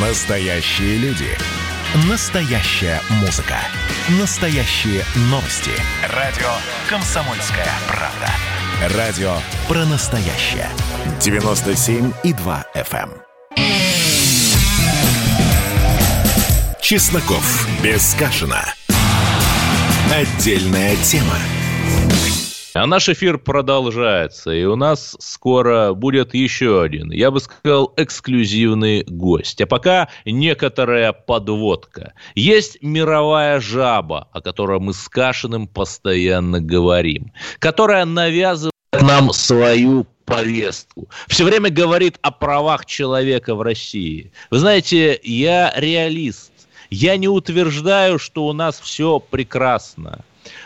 Настоящие люди. Настоящая музыка. Настоящие новости. Радио «Комсомольская правда». Радио про настоящее. 97,2 FM. эм. Чесноков. Без Кашина. Отдельная тема. А наш эфир продолжается, и у нас скоро будет еще один, я бы сказал, эксклюзивный гость. А пока некоторая подводка. Есть мировая жаба, о которой мы с Кашиным постоянно говорим, которая навязывает нам свою повестку. Все время говорит о правах человека в России. Вы знаете, я реалист. Я не утверждаю, что у нас все прекрасно.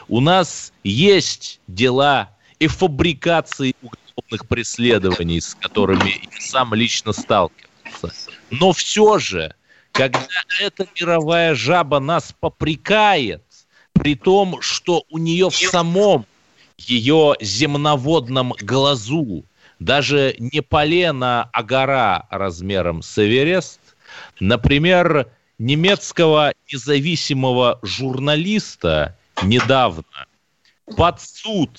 У нас есть дела и фабрикации уголовных преследований, с которыми я сам лично сталкивался. Но все же, когда эта мировая жаба нас попрекает, при том, что у нее в самом ее земноводном глазу даже не полено, а гора размером с Эверест, например, немецкого независимого журналиста недавно под суд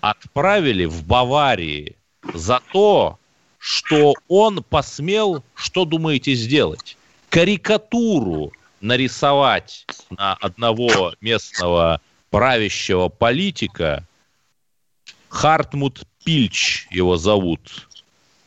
отправили в Баварии за то, что он посмел, что думаете сделать? Карикатуру нарисовать на одного местного правящего политика. Хартмут Пильч его зовут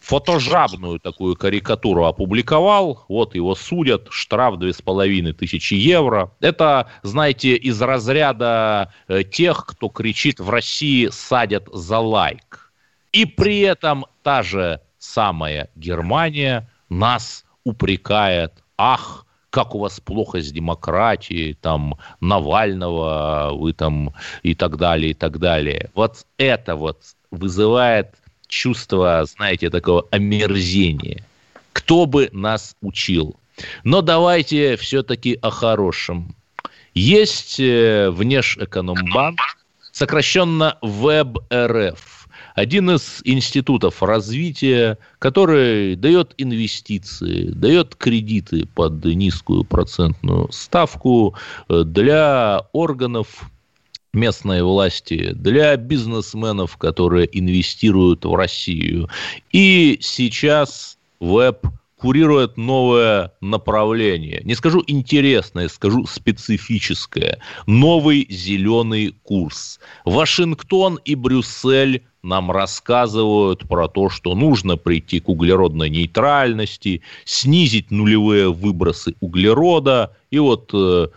фотожабную такую карикатуру опубликовал, вот его судят, штраф две с половиной тысячи евро. Это, знаете, из разряда э, тех, кто кричит в России «садят за лайк». И при этом та же самая Германия нас упрекает, ах, как у вас плохо с демократией, там, Навального, вы там, и так далее, и так далее. Вот это вот вызывает чувство, знаете, такого омерзения. Кто бы нас учил? Но давайте все-таки о хорошем. Есть э, Внешэкономбанк, сокращенно ВЭБ-РФ, один из институтов развития, который дает инвестиции, дает кредиты под низкую процентную ставку э, для органов местной власти, для бизнесменов, которые инвестируют в Россию. И сейчас веб курирует новое направление. Не скажу интересное, скажу специфическое. Новый зеленый курс. Вашингтон и Брюссель нам рассказывают про то, что нужно прийти к углеродной нейтральности, снизить нулевые выбросы углерода. И вот э,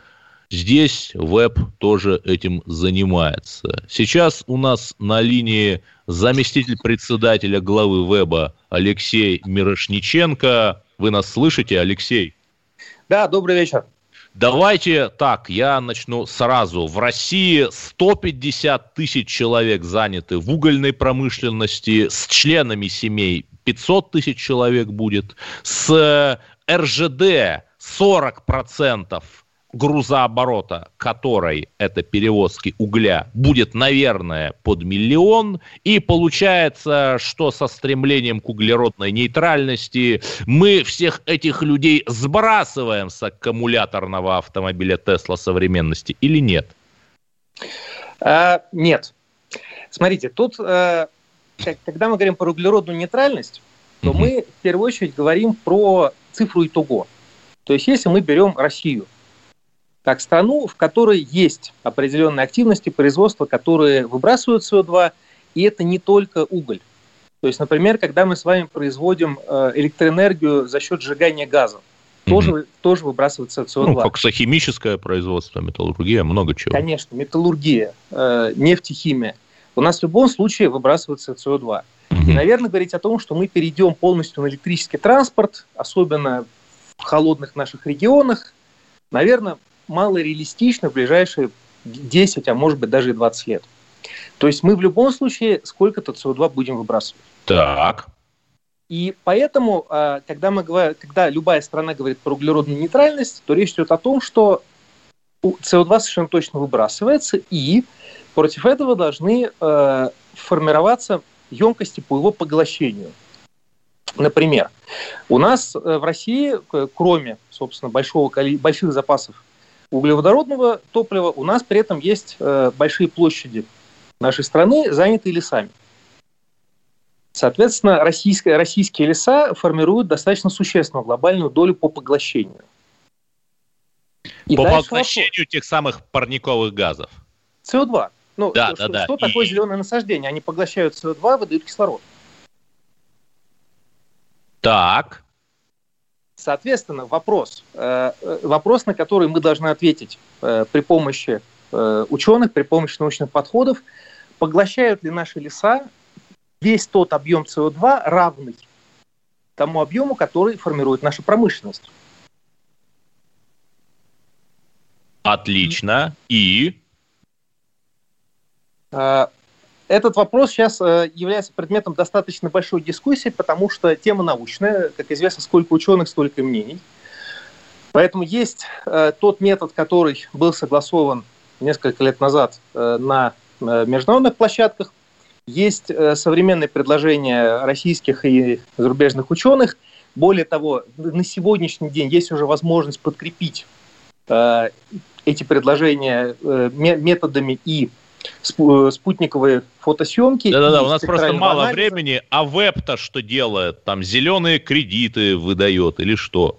Здесь веб тоже этим занимается. Сейчас у нас на линии заместитель председателя главы веба Алексей Мирошниченко. Вы нас слышите, Алексей? Да, добрый вечер. Давайте так, я начну сразу. В России 150 тысяч человек заняты в угольной промышленности, с членами семей 500 тысяч человек будет, с РЖД 40 процентов грузооборота которой, это перевозки угля, будет, наверное, под миллион. И получается, что со стремлением к углеродной нейтральности мы всех этих людей сбрасываем с аккумуляторного автомобиля Тесла современности или нет? А, нет. Смотрите, тут, а, когда мы говорим про углеродную нейтральность, то угу. мы в первую очередь говорим про цифру итого. То есть, если мы берем Россию, как страну, в которой есть определенные активности производства, которые выбрасывают СО2, и это не только уголь. То есть, например, когда мы с вами производим э, электроэнергию за счет сжигания газа, mm-hmm. тоже, тоже выбрасывается СО2. Ну, как химическое производство, металлургия, много чего. Конечно, металлургия, э, нефтехимия. У нас в любом случае выбрасывается СО2. Mm-hmm. И, наверное, говорить о том, что мы перейдем полностью на электрический транспорт, особенно в холодных наших регионах, наверное, мало реалистично в ближайшие 10, а может быть даже и 20 лет. То есть мы в любом случае сколько-то СО2 будем выбрасывать. Так. И поэтому, а, когда, мы говорим, когда любая страна говорит про углеродную нейтральность, то речь идет о том, что СО2 совершенно точно выбрасывается, и против этого должны э, формироваться емкости по его поглощению. Например, у нас в России, кроме, собственно, большого, больших запасов углеводородного топлива, у нас при этом есть большие площади нашей страны, занятые лесами. Соответственно, российские, российские леса формируют достаточно существенную глобальную долю по поглощению. И по поглощению вопрос. тех самых парниковых газов. СО2. Ну, да, что, да, да. что такое и... зеленое насаждение? Они поглощают СО2, выдают кислород. Так. Соответственно, вопрос, э, э, вопрос, на который мы должны ответить э, при помощи ученых, при помощи научных подходов, поглощают ли наши леса весь тот объем СО2 равный тому объему, который формирует наша промышленность. Отлично. И? Этот вопрос сейчас э, является предметом достаточно большой дискуссии, потому что тема научная, как известно, сколько ученых, столько мнений. Поэтому есть э, тот метод, который был согласован несколько лет назад э, на международных площадках, есть современные предложения российских и зарубежных ученых. Более того, на сегодняшний день есть уже возможность подкрепить эти предложения методами и спутниковые фотосъемки. Да-да-да, у нас просто мало анализа. времени, а веб-то что делает? Там зеленые кредиты выдает или что?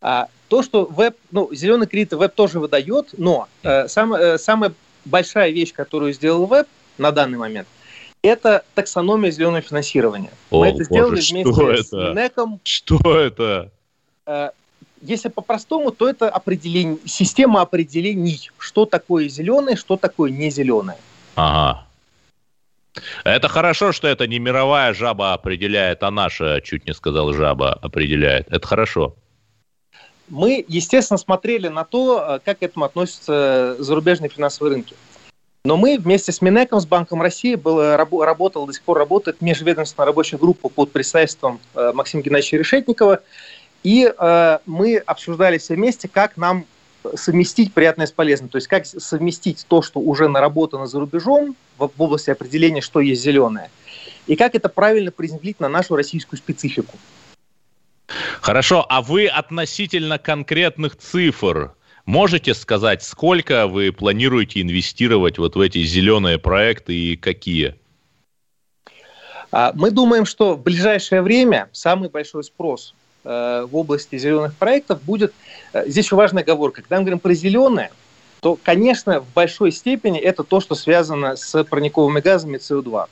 А, то, что веб, ну, зеленые кредиты веб тоже выдает, но э, сам, э, самая большая вещь, которую сделал веб на данный момент – это таксономия зеленого финансирования. О, Мы это сделали боже, вместе что с это? Минеком. Что это? Э, если по-простому, то это определение, система определений, что такое зеленое, что такое не зеленое. Ага. Это хорошо, что это не мировая жаба определяет, а наша, чуть не сказал, жаба определяет. Это хорошо. Мы, естественно, смотрели на то, э, как к этому относятся зарубежные финансовые рынки. Но мы вместе с Минеком, с Банком России, было, работала, до сих пор работает межведомственная рабочая группа под председательством э, Максима Геннадьевича Решетникова. И э, мы обсуждали все вместе, как нам совместить приятное с полезным. То есть как совместить то, что уже наработано за рубежом в, в области определения, что есть зеленое, и как это правильно приземлить на нашу российскую специфику. Хорошо, а вы относительно конкретных цифр Можете сказать, сколько вы планируете инвестировать вот в эти зеленые проекты и какие? А, мы думаем, что в ближайшее время самый большой спрос в области зеленых проектов будет... Э, здесь еще важная оговорка. Когда мы говорим про зеленое, то, конечно, в большой степени это то, что связано с парниковыми газами СО2.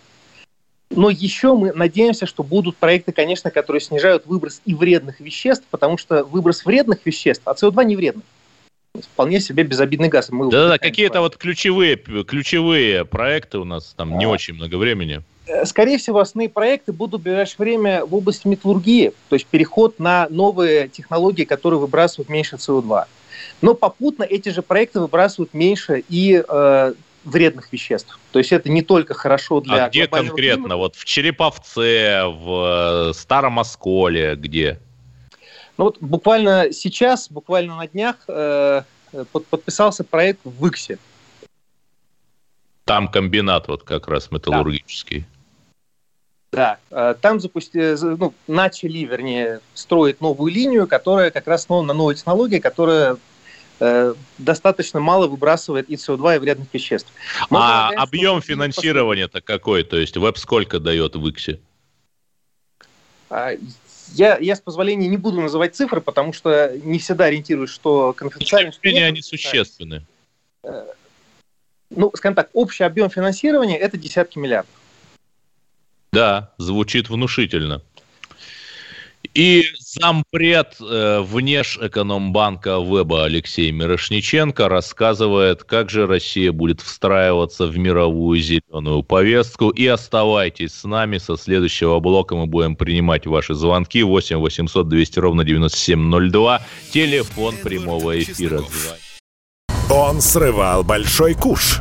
Но еще мы надеемся, что будут проекты, конечно, которые снижают выброс и вредных веществ, потому что выброс вредных веществ, а СО2 не вредный вполне себе безобидный газ. Да-да, какие-то вот ключевые, ключевые проекты у нас там а. не очень много времени. Э, скорее всего, основные проекты будут в ближайшее время в области металлургии, то есть переход на новые технологии, которые выбрасывают меньше СО2. Но попутно эти же проекты выбрасывают меньше и э, вредных веществ. То есть это не только хорошо для... А где конкретно? Климата. Вот в Череповце, в э, Старом Осколе, где? Ну вот буквально сейчас, буквально на днях э, под, подписался проект в Иксе. Там комбинат вот как раз металлургический. Да, да. Э, там запусти, ну, начали, вернее, строить новую линию, которая как раз ну, на новой технологии, которая э, достаточно мало выбрасывает и СО2, и вредных веществ. Мы а объем финансирования-то какой? То есть веб сколько дает в Иксе? А, я, я с позволения не буду называть цифры, потому что не всегда ориентируюсь, что конфиденциально... Что они существенны. Э, ну, скажем так, общий объем финансирования – это десятки миллиардов. Да, звучит внушительно. И зампред э, Внешэкономбанка Веба Алексей Мирошниченко рассказывает, как же Россия будет встраиваться в мировую зеленую повестку. И оставайтесь с нами. Со следующего блока мы будем принимать ваши звонки. 8 800 200 ровно 9702. Телефон прямого эфира. Он срывал большой куш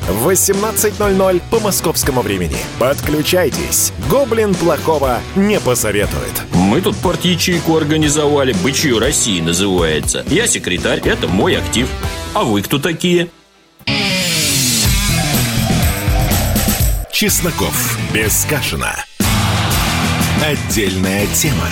в 18.00 по московскому времени. Подключайтесь. Гоблин плохого не посоветует. Мы тут парт-ячейку организовали. «Бычью России» называется. Я секретарь, это мой актив. А вы кто такие? Чесноков. Без Кашина. Отдельная тема.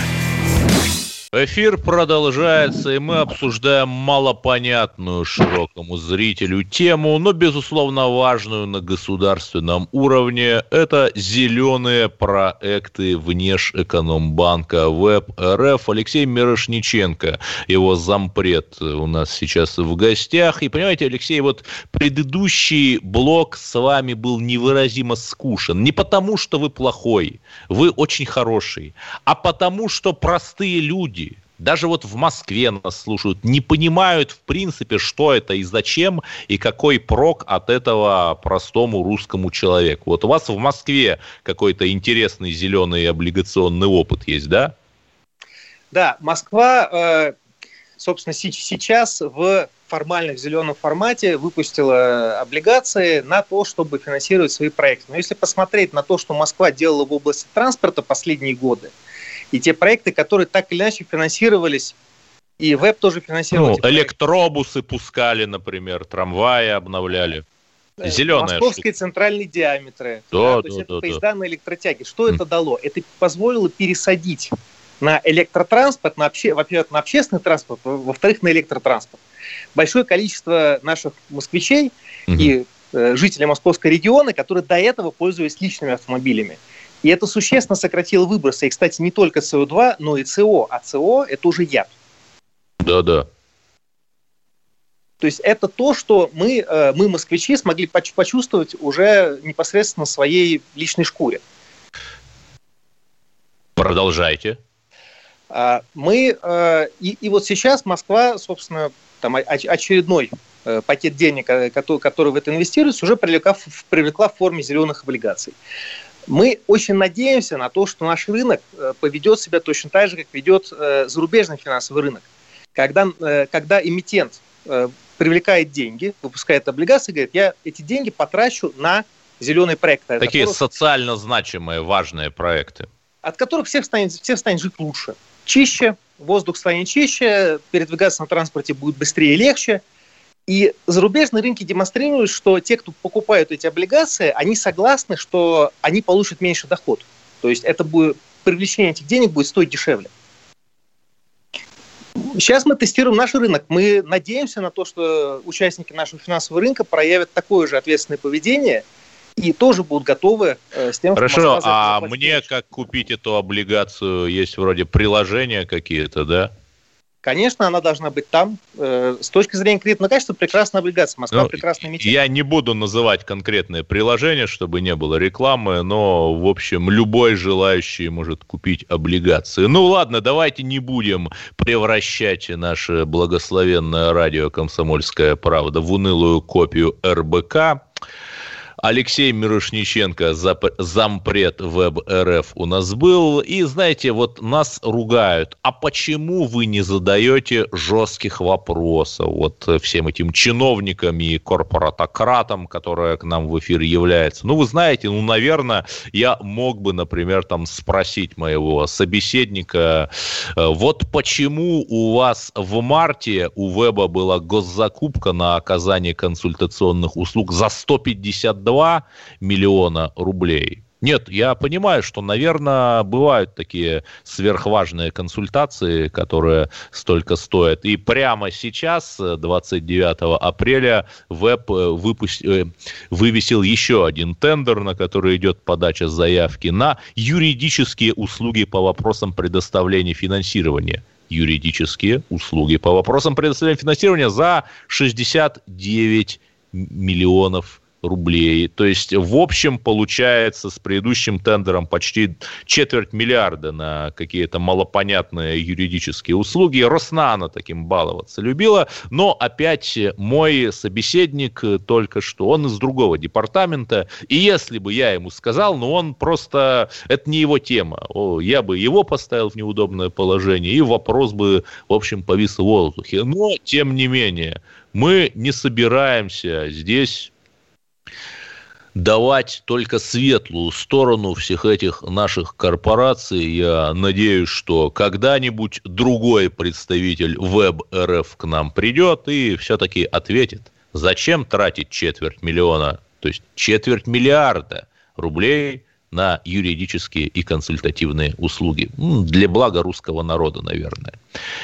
Эфир продолжается, и мы обсуждаем малопонятную широкому зрителю тему, но, безусловно, важную на государственном уровне. Это зеленые проекты Внешэкономбанка Веб РФ. Алексей Мирошниченко, его зампред у нас сейчас в гостях. И, понимаете, Алексей, вот предыдущий блок с вами был невыразимо скушен. Не потому, что вы плохой, вы очень хороший, а потому, что простые люди, даже вот в Москве нас слушают, не понимают в принципе, что это и зачем, и какой прок от этого простому русскому человеку. Вот у вас в Москве какой-то интересный зеленый облигационный опыт есть, да? Да, Москва, э, собственно, сейчас в формально в зеленом формате выпустила облигации на то, чтобы финансировать свои проекты. Но если посмотреть на то, что Москва делала в области транспорта последние годы, и те проекты, которые так или иначе финансировались и веб тоже финансировал. Ну, электробусы пускали, например, трамваи обновляли. Э, Зеленая Московские штука. центральные диаметры. Да, да, да, то есть да, это да, поезда да. на электротяге. Что mm. это дало? Это позволило пересадить на электротранспорт, на обще... во-первых, на общественный транспорт, во-вторых, на электротранспорт. Большое количество наших москвичей mm-hmm. и э, жителей московского региона, которые до этого пользовались личными автомобилями. И это существенно сократило выбросы. И, кстати, не только СО2, но и СО. А СО – это уже яд. Да-да. То есть это то, что мы, э, мы москвичи, смогли почувствовать уже непосредственно в своей личной шкуре. Продолжайте. А, мы, э, и, и вот сейчас Москва, собственно, там очередной пакет денег, который, который в это инвестируется, уже привлекла, привлекла в форме зеленых облигаций. Мы очень надеемся на то, что наш рынок э, поведет себя точно так же, как ведет э, зарубежный финансовый рынок. Когда, э, когда эмитент привлекает деньги, выпускает облигации, говорит, я эти деньги потрачу на зеленые проекты. Такие которых, социально значимые, важные проекты. От которых всех станет, всех станет жить лучше. Чище, воздух станет чище, передвигаться на транспорте будет быстрее и легче – и зарубежные рынки демонстрируют, что те, кто покупают эти облигации, они согласны, что они получат меньше доход. То есть это будет, привлечение этих денег будет стоить дешевле. Сейчас мы тестируем наш рынок. Мы надеемся на то, что участники нашего финансового рынка проявят такое же ответственное поведение и тоже будут готовы э, с тем, Хорошо, что а мне как купить эту облигацию? Есть вроде приложения какие-то, да? Конечно, она должна быть там. Э, с точки зрения кредитного качества, прекрасная облигация. Москва ну, прекрасная мечта. Я не буду называть конкретные приложения, чтобы не было рекламы, но, в общем, любой желающий может купить облигации. Ну ладно, давайте не будем превращать наше благословенное радио «Комсомольская правда» в унылую копию РБК. Алексей Мирошниченко, зампред Веб РФ у нас был. И знаете, вот нас ругают. А почему вы не задаете жестких вопросов вот всем этим чиновникам и корпоратократам, которые к нам в эфир являются? Ну, вы знаете, ну, наверное, я мог бы, например, там спросить моего собеседника, э, вот почему у вас в марте у Веба была госзакупка на оказание консультационных услуг за 150 2 миллиона рублей. Нет, я понимаю, что, наверное, бывают такие сверхважные консультации, которые столько стоят. И прямо сейчас, 29 апреля, веб э, выпуст... Э, вывесил еще один тендер, на который идет подача заявки на юридические услуги по вопросам предоставления финансирования юридические услуги по вопросам предоставления финансирования за 69 миллионов рублей. То есть, в общем, получается с предыдущим тендером почти четверть миллиарда на какие-то малопонятные юридические услуги. Роснана таким баловаться любила. Но опять мой собеседник только что, он из другого департамента. И если бы я ему сказал, ну он просто, это не его тема. Я бы его поставил в неудобное положение, и вопрос бы, в общем, повис в воздухе. Но, тем не менее, мы не собираемся здесь давать только светлую сторону всех этих наших корпораций. Я надеюсь, что когда-нибудь другой представитель веб-РФ к нам придет и все-таки ответит, зачем тратить четверть миллиона, то есть четверть миллиарда рублей на юридические и консультативные услуги. Для блага русского народа, наверное.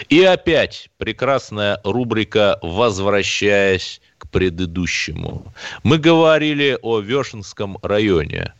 И опять прекрасная рубрика «Возвращаясь предыдущему». Мы говорили о Вешенском районе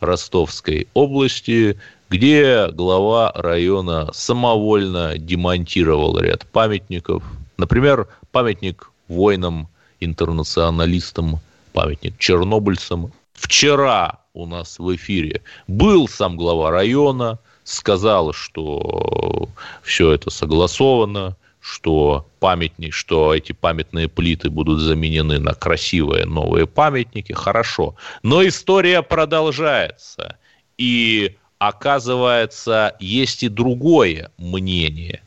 Ростовской области, где глава района самовольно демонтировал ряд памятников. Например, памятник воинам, интернационалистам, памятник чернобыльцам. Вчера у нас в эфире был сам глава района, сказал, что все это согласовано, что памятник, что эти памятные плиты будут заменены на красивые новые памятники, хорошо. Но история продолжается. И оказывается, есть и другое мнение.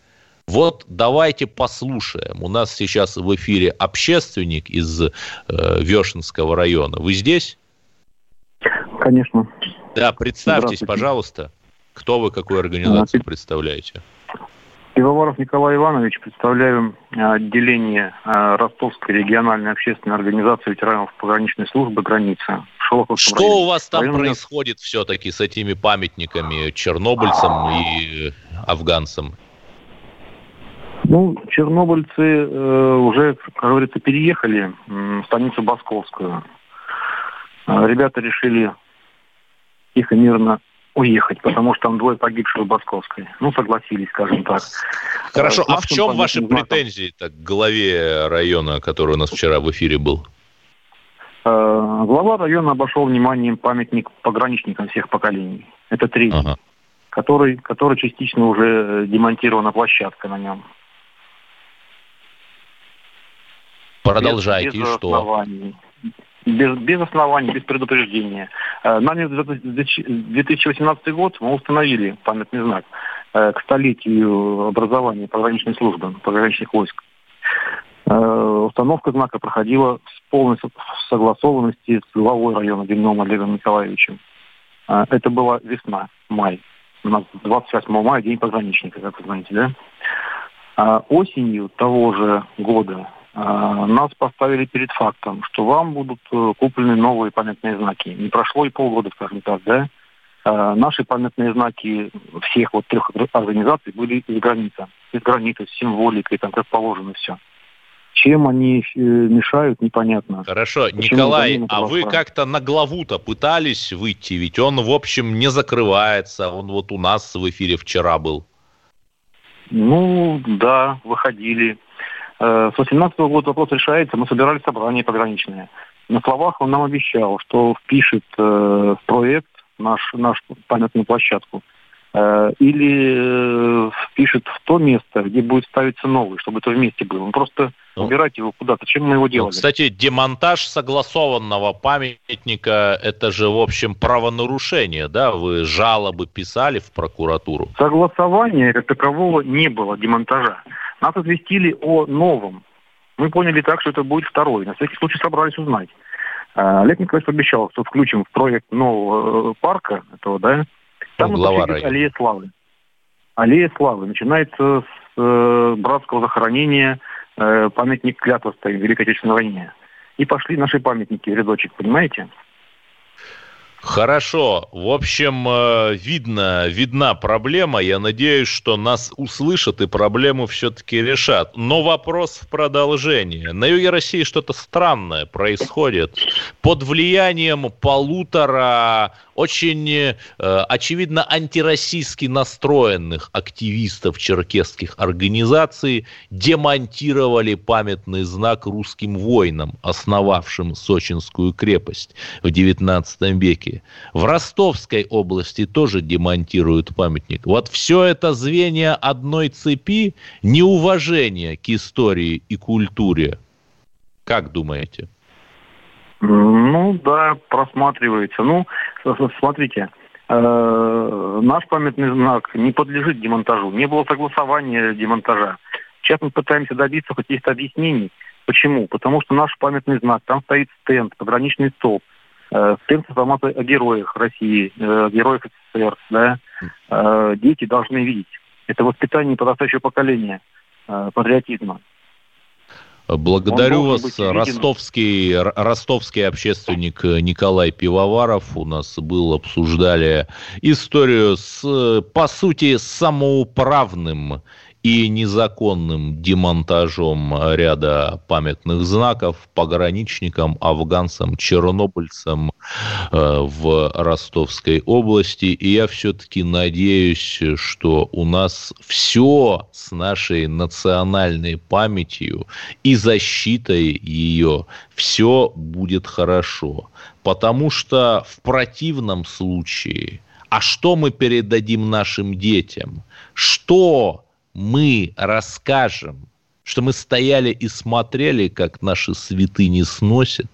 Вот давайте послушаем. У нас сейчас в эфире общественник из э, Вешенского района. Вы здесь? Конечно. Да, представьтесь, пожалуйста, кто вы, какую организацию представляете? Пивоваров Николай Иванович, представляю а, отделение а, Ростовской региональной общественной организации ветеранов пограничной службы «Граница». Что районе. у вас там Район происходит все-таки с этими памятниками чернобыльцам и афганцам? Ну, чернобыльцы э, уже, как говорится, переехали в станицу Басковскую. Ребята решили тихо, мирно уехать, потому что там двое погибших в Басковской. Ну, согласились, скажем так. Хорошо, а в чем ваши претензии к главе района, который у нас вчера в эфире был? Э, глава района обошел вниманием памятник пограничникам всех поколений. Это третий, ага. который, который частично уже демонтирована площадка на нем. Продолжайте, без, без и что? Оснований без, без оснований, без предупреждения. Э, нами в 2018 год мы установили памятный знак э, к столетию образования пограничной службы, пограничных войск. Э, установка знака проходила с полной согласованности с главой района Демновым Олегом Николаевичем. Это была весна, май. У нас 28 мая день пограничника, как вы знаете, да? А осенью того же года нас поставили перед фактом, что вам будут э, куплены новые памятные знаки. Не прошло и полгода, скажем так, да? А, наши памятные знаки всех вот трех организаций были из границы. Из границы, с символикой, там как положено все. Чем они э, мешают, непонятно. Хорошо, Почему Николай, а вы как-то на главу-то пытались выйти? Ведь он, в общем, не закрывается. Он вот у нас в эфире вчера был. Ну, да, выходили. Э, с 2018 года вопрос решается, мы собирали собрание пограничное. На словах он нам обещал, что впишет э, в проект наш, наш памятную площадку. Э, или впишет в то место, где будет ставиться новый, чтобы это вместе было. Он просто ну, убирать его куда-то. Чем мы его делали? Ну, кстати, демонтаж согласованного памятника – это же, в общем, правонарушение, да? Вы жалобы писали в прокуратуру? Согласования как такового не было, демонтажа. Нас известили о новом. Мы поняли так, что это будет второй. На всякий случай собрались узнать. А, Олег Николаевич обещал, что включим в проект нового э, парка, этого, да, там ну, глава аллея славы. Аллея славы. Начинается с э, братского захоронения, э, памятник клятва стоит в Великой Отечественной войне. И пошли наши памятники в рядочек, понимаете? Хорошо. В общем, э, видно, видна проблема. Я надеюсь, что нас услышат и проблему все-таки решат. Но вопрос в продолжение. На юге России что-то странное происходит. Под влиянием полутора очень э, очевидно антироссийски настроенных активистов черкесских организаций демонтировали памятный знак русским воинам, основавшим Сочинскую крепость в XIX веке. В Ростовской области тоже демонтируют памятник. Вот все это звенья одной цепи неуважения к истории и культуре. Как думаете? Ну да, просматривается. Ну, смотрите, э, наш памятный знак не подлежит демонтажу. Не было согласования демонтажа. Сейчас мы пытаемся добиться каких-то объяснений. Почему? Потому что наш памятный знак, там стоит стенд, пограничный столб, э, стенд с информацией о героях России, э, героях СССР. Да? Э, дети должны видеть. Это воспитание подрастающего поколения патриотизма. Благодарю вас. Ростовский, ростовский общественник Николай Пивоваров у нас был, обсуждали историю с, по сути, самоуправным и незаконным демонтажом ряда памятных знаков пограничникам, афганцам, чернобыльцам э, в Ростовской области. И я все-таки надеюсь, что у нас все с нашей национальной памятью и защитой ее все будет хорошо. Потому что в противном случае, а что мы передадим нашим детям? Что мы расскажем, что мы стояли и смотрели, как наши святыни сносят?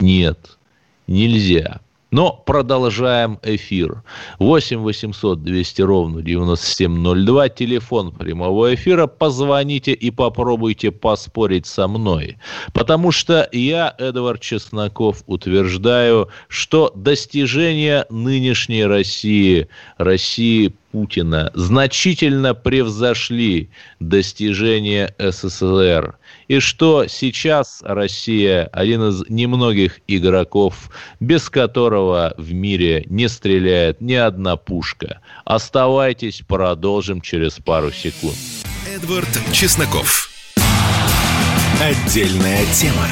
Нет, нельзя. Но продолжаем эфир. 8 800 200 ровно 9702. Телефон прямого эфира. Позвоните и попробуйте поспорить со мной. Потому что я, Эдвард Чесноков, утверждаю, что достижения нынешней России, России Путина значительно превзошли достижения СССР. И что сейчас Россия один из немногих игроков, без которого в мире не стреляет ни одна пушка. Оставайтесь, продолжим через пару секунд. Эдвард Чесноков. Отдельная тема.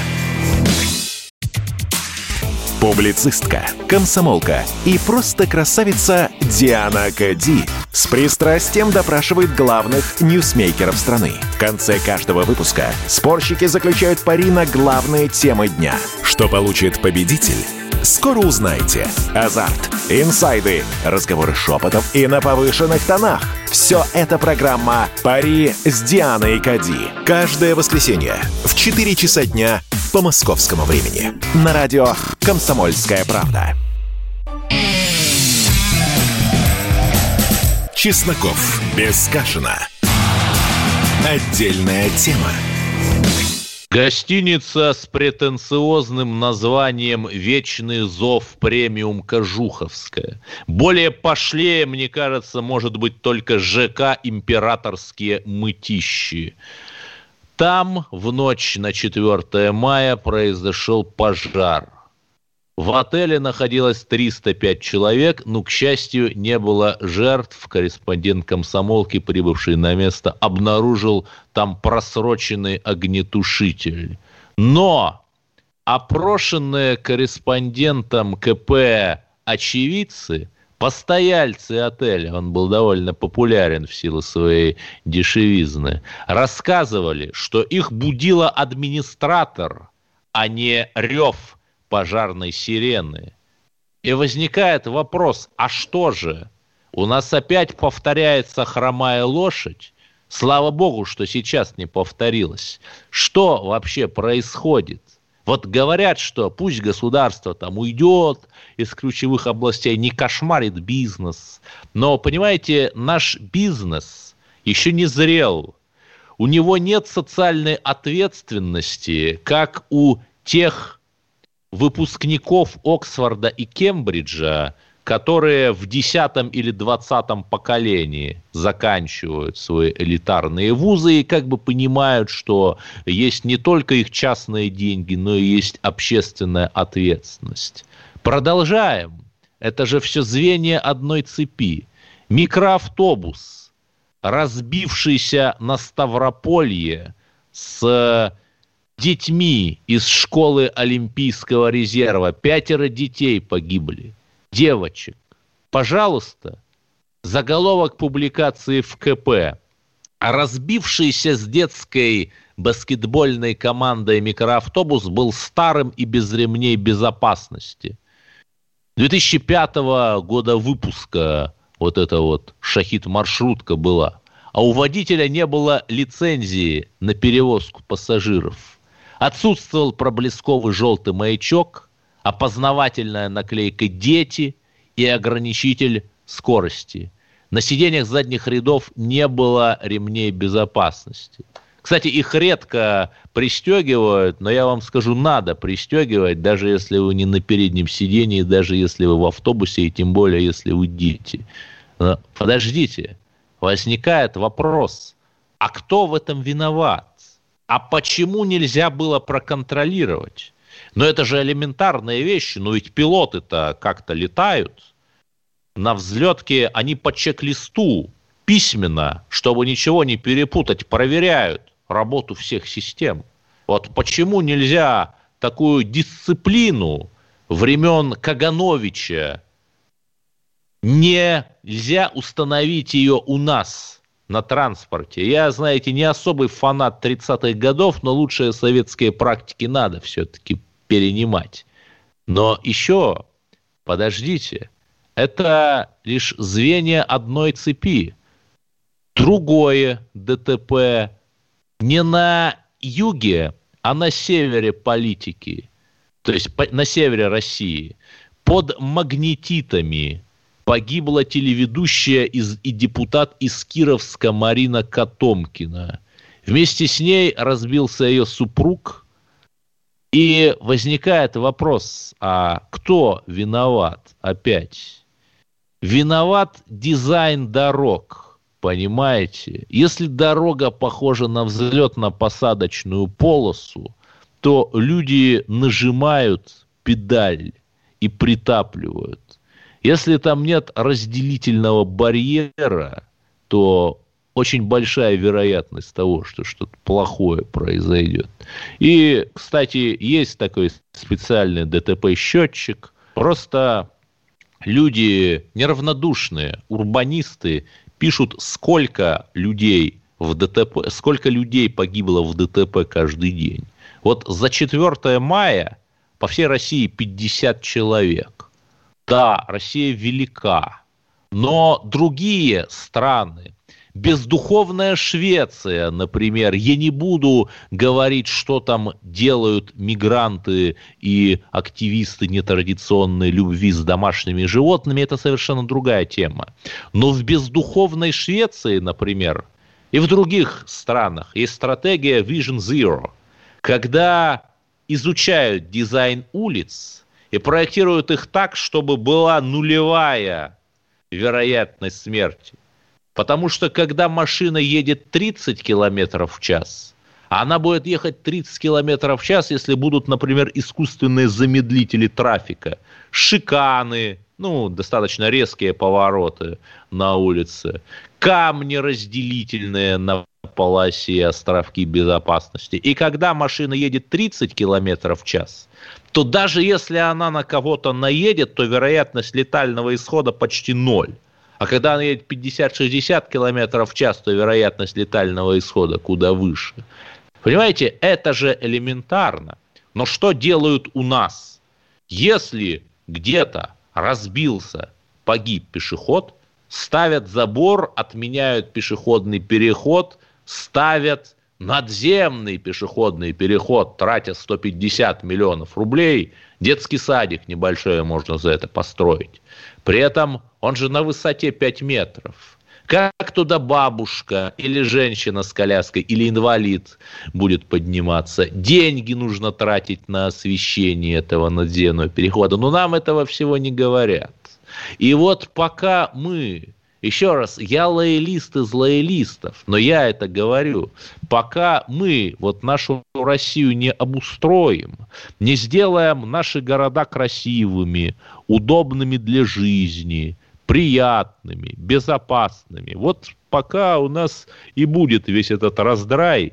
Публицистка, комсомолка и просто красавица Диана Кади с пристрастием допрашивает главных ньюсмейкеров страны. В конце каждого выпуска спорщики заключают пари на главные темы дня. Что получит победитель? Скоро узнаете. Азарт, инсайды, разговоры шепотов и на повышенных тонах. Все это программа «Пари с Дианой Кади». Каждое воскресенье в 4 часа дня по московскому времени. На радио «Комсомольская правда». Чесноков. Без Кашина. Отдельная тема. Гостиница с претенциозным названием «Вечный зов премиум Кожуховская». Более пошлее, мне кажется, может быть только ЖК «Императорские мытищи». Там в ночь на 4 мая произошел пожар. В отеле находилось 305 человек, но, к счастью, не было жертв. Корреспондент комсомолки, прибывший на место, обнаружил там просроченный огнетушитель. Но опрошенные корреспондентом КП очевидцы, постояльцы отеля, он был довольно популярен в силу своей дешевизны, рассказывали, что их будила администратор, а не рев пожарной сирены. И возникает вопрос, а что же? У нас опять повторяется хромая лошадь? Слава богу, что сейчас не повторилось. Что вообще происходит? Вот говорят, что пусть государство там уйдет из ключевых областей, не кошмарит бизнес. Но, понимаете, наш бизнес еще не зрел. У него нет социальной ответственности, как у тех выпускников Оксфорда и Кембриджа, которые в десятом или двадцатом поколении заканчивают свои элитарные вузы и как бы понимают, что есть не только их частные деньги, но и есть общественная ответственность. Продолжаем. Это же все звенья одной цепи. Микроавтобус, разбившийся на Ставрополье с детьми из школы Олимпийского резерва. Пятеро детей погибли. Девочек. Пожалуйста, заголовок публикации в КП. Разбившийся с детской баскетбольной командой микроавтобус был старым и без ремней безопасности. 2005 года выпуска вот эта вот шахид-маршрутка была. А у водителя не было лицензии на перевозку пассажиров. Отсутствовал проблесковый желтый маячок, опознавательная наклейка «Дети» и ограничитель скорости. На сиденьях задних рядов не было ремней безопасности. Кстати, их редко пристегивают, но я вам скажу, надо пристегивать, даже если вы не на переднем сидении, даже если вы в автобусе, и тем более, если вы дети. Но подождите, возникает вопрос, а кто в этом виноват? А почему нельзя было проконтролировать? Но это же элементарные вещи, но ведь пилоты-то как-то летают. На взлетке они по чек-листу письменно, чтобы ничего не перепутать, проверяют работу всех систем. Вот почему нельзя такую дисциплину времен Кагановича нельзя установить ее у нас на транспорте. Я, знаете, не особый фанат 30-х годов, но лучшие советские практики надо все-таки перенимать. Но еще, подождите, это лишь звенья одной цепи. Другое ДТП не на юге, а на севере политики, то есть на севере России, под магнетитами погибла телеведущая из, и депутат из Кировска Марина Котомкина. Вместе с ней разбился ее супруг. И возникает вопрос, а кто виноват опять? Виноват дизайн дорог – Понимаете? Если дорога похожа на взлетно-посадочную полосу, то люди нажимают педаль и притапливают. Если там нет разделительного барьера, то очень большая вероятность того, что что-то плохое произойдет. И, кстати, есть такой специальный ДТП-счетчик. Просто люди неравнодушные, урбанисты пишут, сколько людей в ДТП, сколько людей погибло в ДТП каждый день. Вот за 4 мая по всей России 50 человек. Да, Россия велика, но другие страны, бездуховная Швеция, например. Я не буду говорить, что там делают мигранты и активисты нетрадиционной любви с домашними животными. Это совершенно другая тема. Но в бездуховной Швеции, например, и в других странах есть стратегия Vision Zero, когда изучают дизайн улиц и проектируют их так, чтобы была нулевая вероятность смерти. Потому что когда машина едет 30 километров в час, она будет ехать 30 километров в час, если будут, например, искусственные замедлители трафика, шиканы, ну, достаточно резкие повороты на улице, камни разделительные на полосе островки безопасности. И когда машина едет 30 километров в час, то даже если она на кого-то наедет, то вероятность летального исхода почти ноль. А когда она едет 50-60 км в час, то вероятность летального исхода куда выше. Понимаете, это же элементарно. Но что делают у нас? Если где-то разбился, погиб пешеход, ставят забор, отменяют пешеходный переход, ставят надземный пешеходный переход, тратя 150 миллионов рублей, детский садик небольшой можно за это построить. При этом он же на высоте 5 метров. Как туда бабушка или женщина с коляской или инвалид будет подниматься? Деньги нужно тратить на освещение этого надземного перехода. Но нам этого всего не говорят. И вот пока мы еще раз, я лоялист из лоялистов, но я это говорю. Пока мы вот нашу Россию не обустроим, не сделаем наши города красивыми, удобными для жизни, приятными, безопасными, вот пока у нас и будет весь этот раздрай,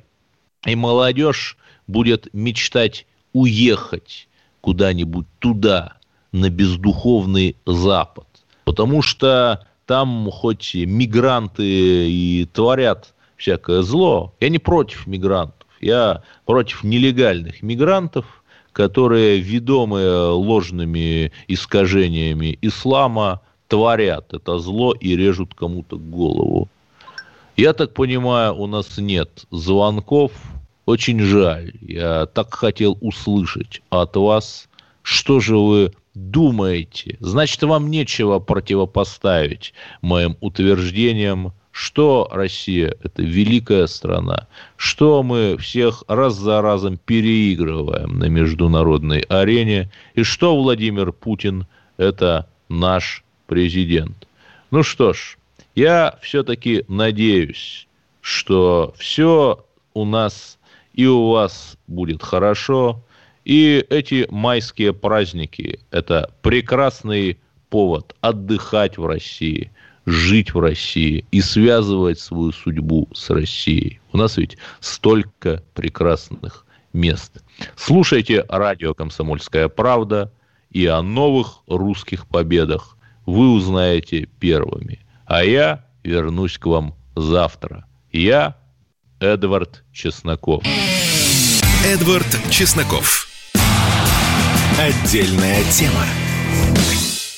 и молодежь будет мечтать уехать куда-нибудь туда, на бездуховный Запад. Потому что там хоть мигранты и творят всякое зло, я не против мигрантов, я против нелегальных мигрантов, которые, ведомые ложными искажениями ислама, творят это зло и режут кому-то голову. Я так понимаю, у нас нет звонков. Очень жаль. Я так хотел услышать от вас, что же вы думаете. Значит, вам нечего противопоставить моим утверждениям, что Россия – это великая страна, что мы всех раз за разом переигрываем на международной арене, и что Владимир Путин – это наш президент. Ну что ж, я все-таки надеюсь, что все у нас и у вас будет хорошо, и эти майские праздники – это прекрасный повод отдыхать в России, жить в России и связывать свою судьбу с Россией. У нас ведь столько прекрасных мест. Слушайте радио «Комсомольская правда» и о новых русских победах вы узнаете первыми. А я вернусь к вам завтра. Я Эдвард Чесноков. Эдвард Чесноков. Отдельная тема.